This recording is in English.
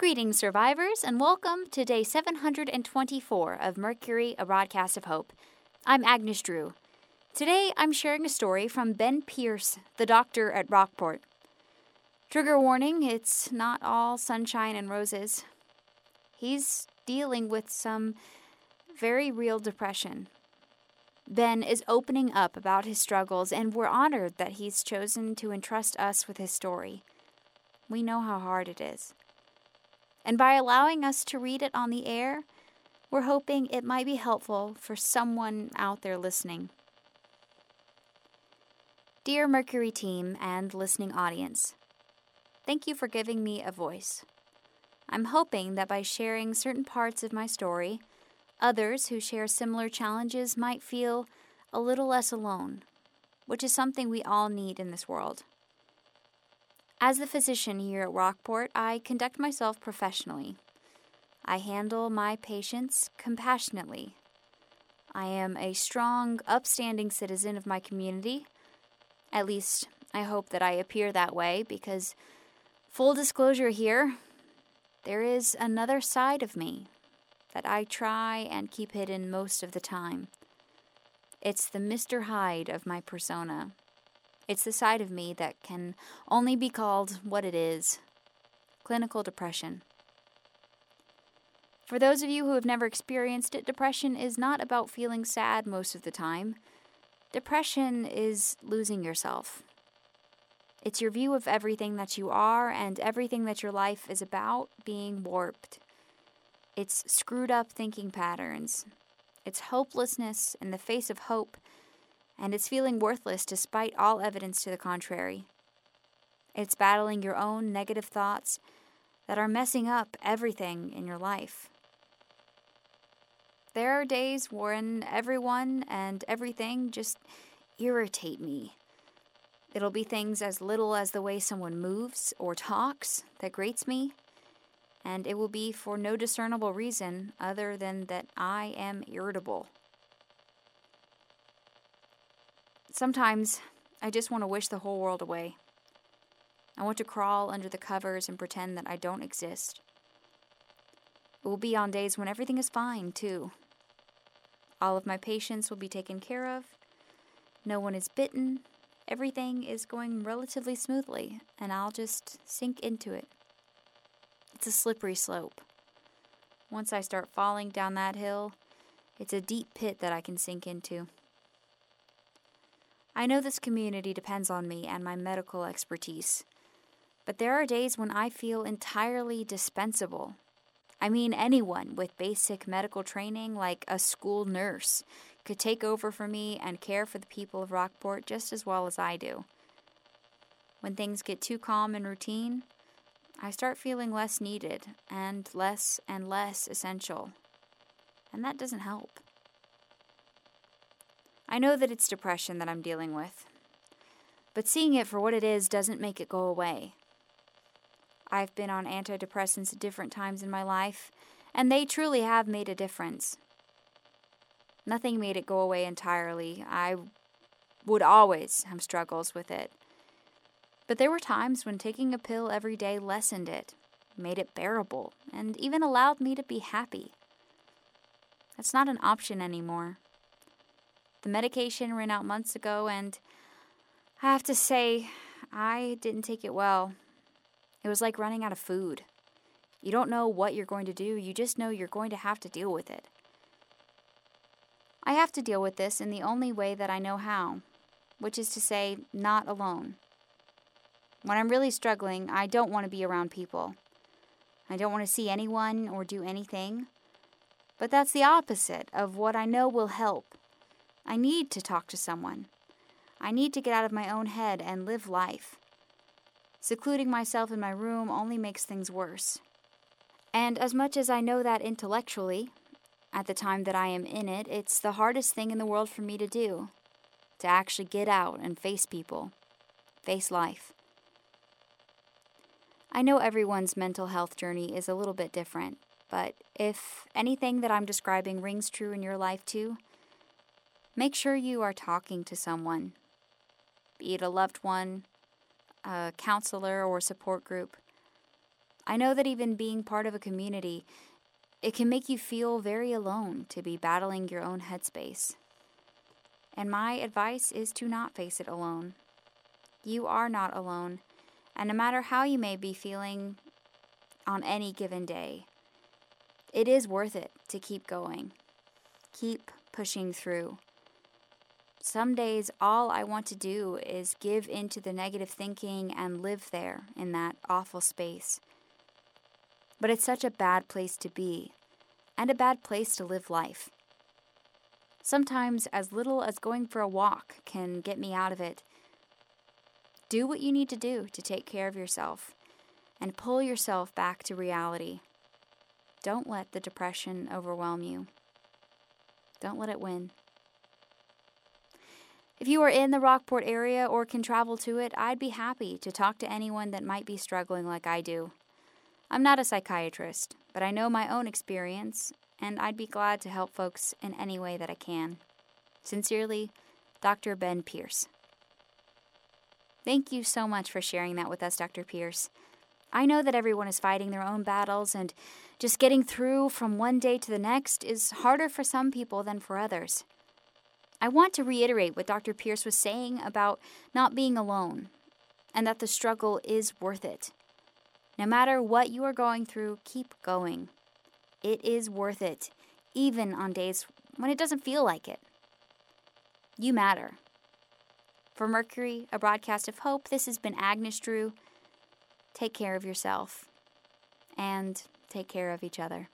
Greetings, survivors, and welcome to day 724 of Mercury, a broadcast of hope. I'm Agnes Drew. Today, I'm sharing a story from Ben Pierce, the doctor at Rockport. Trigger warning it's not all sunshine and roses. He's dealing with some very real depression. Ben is opening up about his struggles, and we're honored that he's chosen to entrust us with his story. We know how hard it is. And by allowing us to read it on the air, we're hoping it might be helpful for someone out there listening. Dear Mercury team and listening audience, thank you for giving me a voice. I'm hoping that by sharing certain parts of my story, others who share similar challenges might feel a little less alone, which is something we all need in this world. As the physician here at Rockport, I conduct myself professionally. I handle my patients compassionately. I am a strong, upstanding citizen of my community. At least, I hope that I appear that way because, full disclosure here, there is another side of me that I try and keep hidden most of the time. It's the Mr. Hyde of my persona. It's the side of me that can only be called what it is clinical depression. For those of you who have never experienced it, depression is not about feeling sad most of the time. Depression is losing yourself. It's your view of everything that you are and everything that your life is about being warped. It's screwed up thinking patterns. It's hopelessness in the face of hope and it's feeling worthless despite all evidence to the contrary. It's battling your own negative thoughts that are messing up everything in your life. There are days when everyone and everything just irritate me. It'll be things as little as the way someone moves or talks that grates me, and it will be for no discernible reason other than that I am irritable. Sometimes I just want to wish the whole world away. I want to crawl under the covers and pretend that I don't exist. It will be on days when everything is fine, too. All of my patients will be taken care of. No one is bitten. Everything is going relatively smoothly, and I'll just sink into it. It's a slippery slope. Once I start falling down that hill, it's a deep pit that I can sink into. I know this community depends on me and my medical expertise, but there are days when I feel entirely dispensable. I mean, anyone with basic medical training, like a school nurse, could take over for me and care for the people of Rockport just as well as I do. When things get too calm and routine, I start feeling less needed and less and less essential. And that doesn't help. I know that it's depression that I'm dealing with, but seeing it for what it is doesn't make it go away. I've been on antidepressants at different times in my life, and they truly have made a difference. Nothing made it go away entirely. I would always have struggles with it. But there were times when taking a pill every day lessened it, made it bearable, and even allowed me to be happy. That's not an option anymore. The medication ran out months ago, and I have to say, I didn't take it well. It was like running out of food. You don't know what you're going to do, you just know you're going to have to deal with it. I have to deal with this in the only way that I know how, which is to say, not alone. When I'm really struggling, I don't want to be around people. I don't want to see anyone or do anything. But that's the opposite of what I know will help I need to talk to someone. I need to get out of my own head and live life. Secluding myself in my room only makes things worse. And as much as I know that intellectually, at the time that I am in it, it's the hardest thing in the world for me to do to actually get out and face people, face life. I know everyone's mental health journey is a little bit different, but if anything that I'm describing rings true in your life too, Make sure you are talking to someone, be it a loved one, a counselor, or support group. I know that even being part of a community, it can make you feel very alone to be battling your own headspace. And my advice is to not face it alone. You are not alone, and no matter how you may be feeling on any given day, it is worth it to keep going. Keep pushing through. Some days, all I want to do is give into the negative thinking and live there in that awful space. But it's such a bad place to be, and a bad place to live life. Sometimes, as little as going for a walk can get me out of it. Do what you need to do to take care of yourself and pull yourself back to reality. Don't let the depression overwhelm you. Don't let it win. If you are in the Rockport area or can travel to it, I'd be happy to talk to anyone that might be struggling like I do. I'm not a psychiatrist, but I know my own experience, and I'd be glad to help folks in any way that I can. Sincerely, Dr. Ben Pierce. Thank you so much for sharing that with us, Dr. Pierce. I know that everyone is fighting their own battles, and just getting through from one day to the next is harder for some people than for others. I want to reiterate what Dr. Pierce was saying about not being alone and that the struggle is worth it. No matter what you are going through, keep going. It is worth it, even on days when it doesn't feel like it. You matter. For Mercury, a broadcast of hope, this has been Agnes Drew. Take care of yourself and take care of each other.